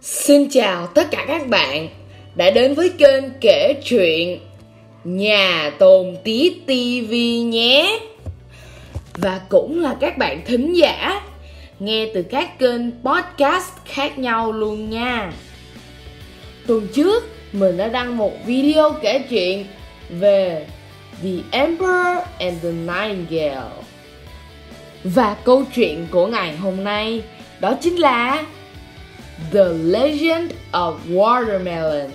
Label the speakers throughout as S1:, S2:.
S1: Xin chào tất cả các bạn đã đến với kênh kể chuyện Nhà Tồn Tí TV nhé. Và cũng là các bạn thính giả nghe từ các kênh podcast khác nhau luôn nha. Tuần trước, mình đã đăng một video kể chuyện về The Emperor and the Nightingale. Và câu chuyện của ngày hôm nay đó chính là The Legend of Watermelon.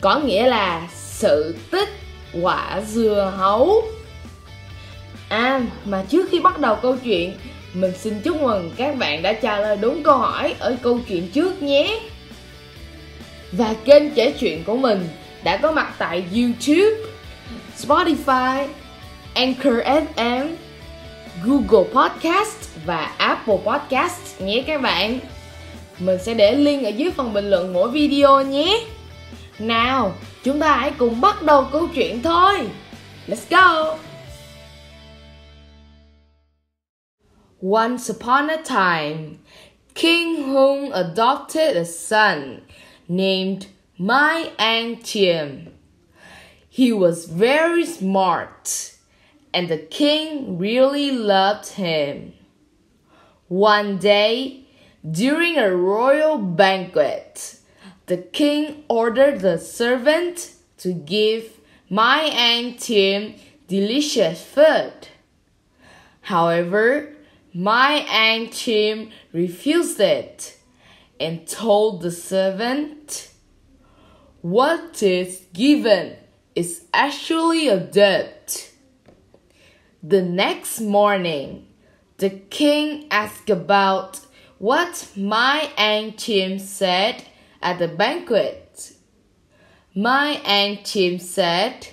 S1: Có nghĩa là sự tích quả dưa hấu. À mà trước khi bắt đầu câu chuyện Mình xin chúc mừng các bạn đã trả lời đúng câu hỏi ở câu chuyện trước nhé. Và kênh kể chuyện của mình đã có mặt tại YouTube, Spotify, Anchor FM, Google Podcast và Apple Podcast nhé các bạn mình sẽ để link ở dưới phần bình luận mỗi video nhé Nào, chúng ta hãy cùng bắt đầu câu chuyện thôi Let's go! Once upon a time, King Hung adopted a son named Mai Ang Chiem. He was very smart, and the king really loved him. One day, during a royal banquet, the king ordered the servant to give Mai An Tiem delicious food. However, Mai An Tiem refused it and told the servant, What is given is actually a debt. The next morning, the king asked about what Mai An Tiem said at the banquet. Mai An Tiem said,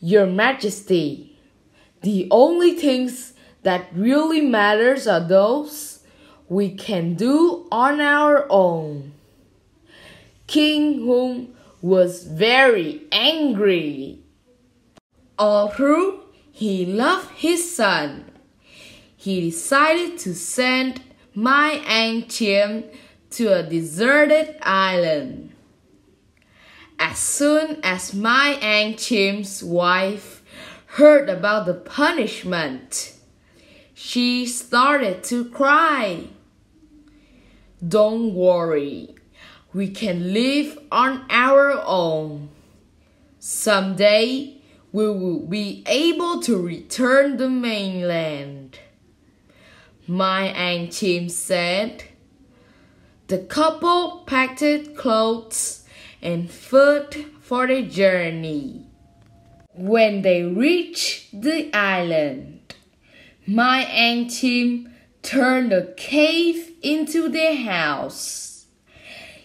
S1: Your Majesty, the only things that really matters are those we can do on our own. King Hung was very angry. Although he loved his son, he decided to send An Tiem to a deserted island. As soon as Mai An Tiem's wife heard about the punishment, she started to cry. Don't worry, we can live on our own. Someday we will be able to return the mainland. Mai An Tiem said. The couple packed clothes and food for the journey. When they reached the island, Mai An Tiem turned the cave into their house.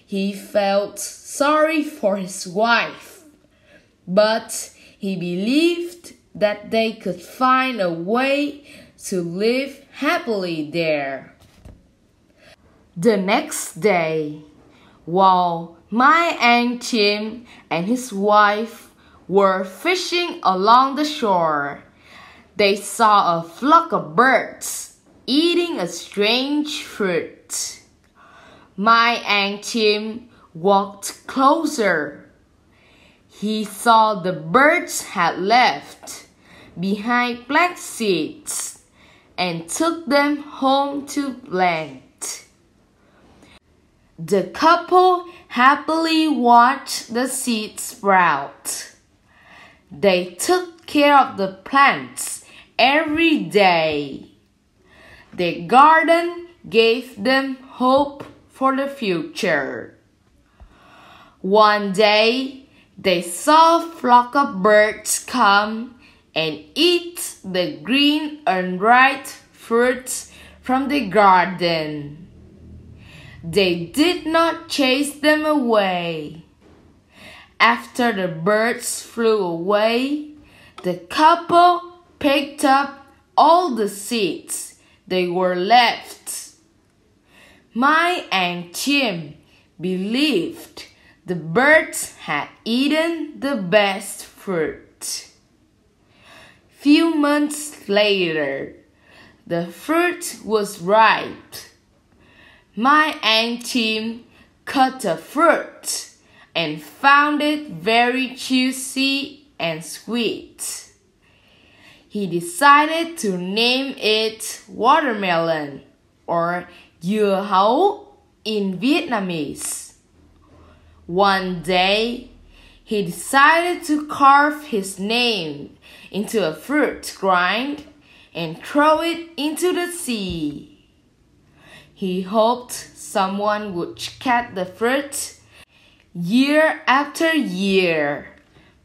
S1: He felt sorry for his wife, but he believed that they could find a way to live happily there. The next day, while Mai An Tiem and his wife were fishing along the shore, they saw a flock of birds eating a strange fruit. Mai An Tiem walked closer. He saw the birds had left behind black seeds and took them home to plant. The couple happily watched the seeds sprout. They took care of the plants every day. The garden gave them hope for the future. One day, they saw a flock of birds come and eat the green and ripe fruits from the garden. They did not chase them away. After the birds flew away, the couple picked up all the seeds they were left. Mai An Tiem believed the birds had eaten the best fruit. Few months later, the fruit was ripe. Mai Tiem cut a fruit and found it very juicy and sweet. He decided to name it watermelon or dưa hấu in Vietnamese. One day, he decided to carve his name into a fruit grind and throw it into the sea. He hoped someone would catch the fruit year after year.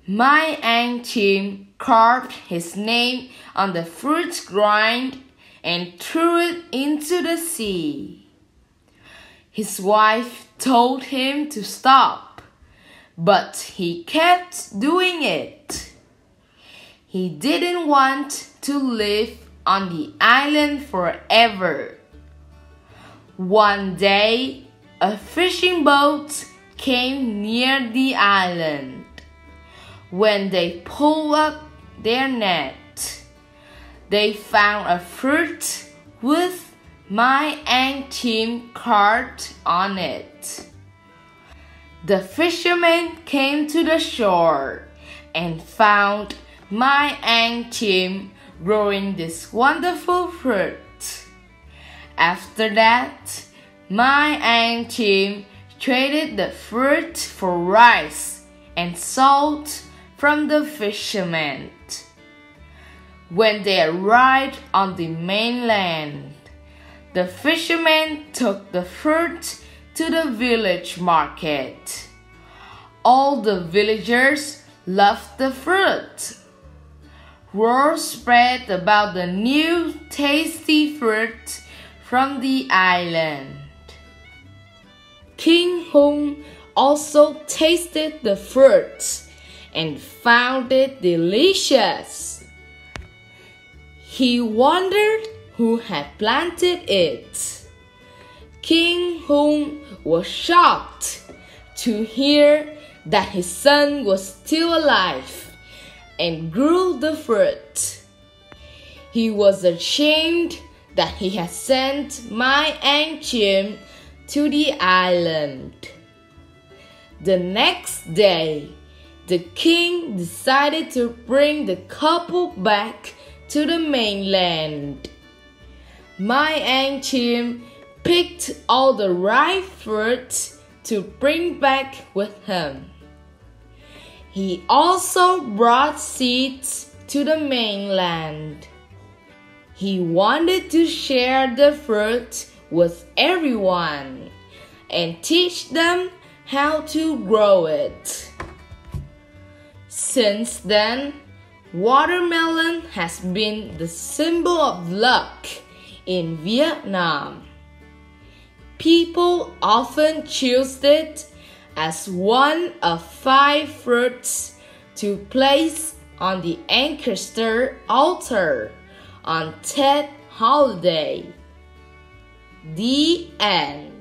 S1: Mai An Tiem carved his name on the fruit grind and threw it into the sea. His wife told him to stop, but he kept doing it. He didn't want to live on the island forever. One day, a fishing boat came near the island. When they pulled up their net, they found a fruit with Mai An Tiem carved on it. The fishermen came to the shore and found Mai An Tiem growing this wonderful fruit. After that, Mai An Tiem traded the fruit for rice and salt from the fishermen. When they arrived on the mainland, the fishermen took the fruit to the village market. All the villagers loved the fruit. Word spread about the new tasty fruit from the island. King Hung also tasted the fruit and found it delicious. He wondered who had planted it. King Hung was shocked to hear that his son was still alive and grew the fruit. He was ashamed that he had sent Mai Tiem to the island. The next day, the king decided to bring the couple back to the mainland. Mai Tiem picked all the ripe fruit to bring back with him. He also brought seeds to the mainland. He wanted to share the fruit with everyone and teach them how to grow it. Since then, watermelon has been the symbol of luck in Vietnam. People often choose it as one of five fruits to place on the Ancaster altar on Tet holiday. The end.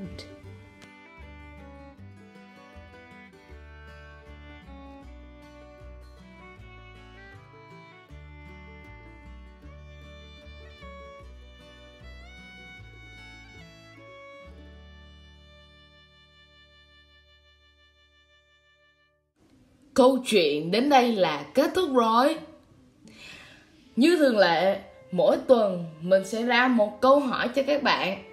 S1: Câu chuyện đến đây là kết thúc rồi. Như thường lệ, mỗi tuần mình sẽ ra một câu hỏi cho các bạn.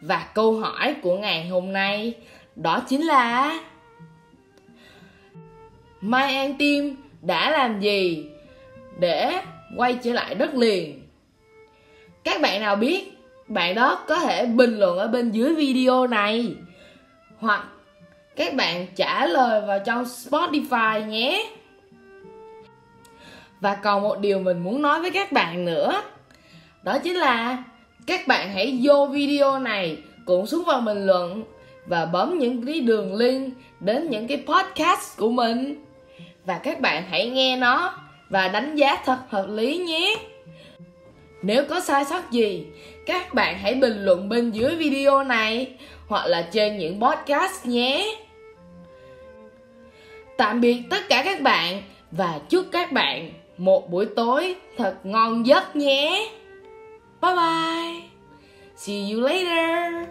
S1: Và câu hỏi của ngày hôm nay đó chính là Mai An Tim đã làm gì để quay trở lại đất liền? Các bạn nào biết, bạn đó có thể bình luận ở bên dưới video này hoặc các bạn trả lời vào trong Spotify nhé. Và còn một điều mình muốn nói với các bạn nữa, Đó chính là Các bạn hãy vô video này Cũng xuống vào bình luận Và bấm những cái đường link Đến những cái podcast của mình. Và các bạn hãy nghe nó Và đánh giá thật hợp lý nhé. Nếu có sai sót gì, Các bạn hãy bình luận bên dưới video này Hoặc là trên những podcast nhé. Tạm biệt tất cả các bạn và chúc các bạn một buổi tối thật ngon giấc nhé. Bye bye. See you later.